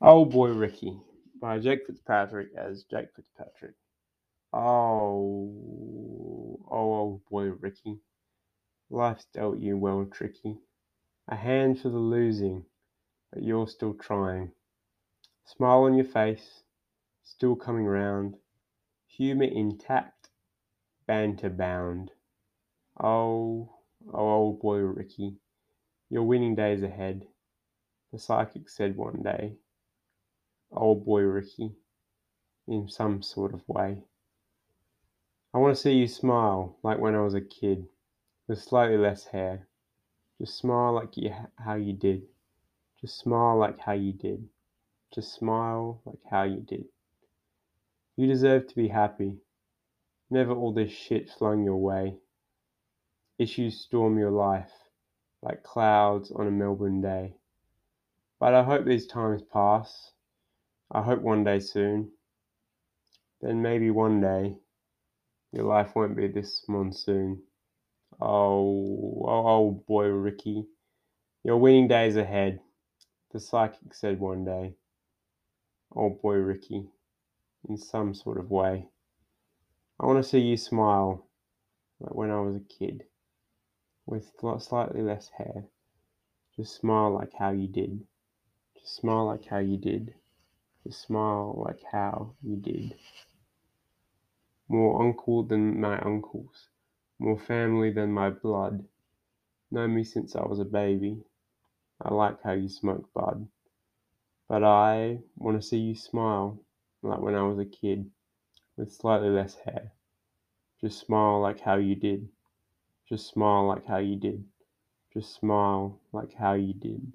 Old Boy Ricky by Jake Fitzpatrick as Jake Fitzpatrick. Oh, oh, old boy Ricky, life's dealt you well tricky. A hand for the losing, but you're still trying. Smile on your face, still coming round. Humour intact, banter bound. Oh, oh, old boy Ricky, your winning days ahead. The psychic said one day old boy Ricky in some sort of way. I want to see you smile like when I was a kid with slightly less hair. Just smile like you, how you did. Just smile like how you did. Just smile like how you did. You deserve to be happy. Never all this shit flung your way. Issues storm your life like clouds on a Melbourne day. But I hope these times pass I hope one day soon. Then maybe one day your life won't be this monsoon. Oh, oh, boy, Ricky, your winning days ahead. The psychic said one day. Oh boy, Ricky, in some sort of way. I want to see you smile like when I was a kid with slightly less hair. Just smile like how you did. Just smile like how you did to smile like how you did. More uncle than my uncles, more family than my blood. Know me since I was a baby. I like how you smoke bud. But I want to see you smile like when I was a kid with slightly less hair. Just smile like how you did. Just smile like how you did. Just smile like how you did.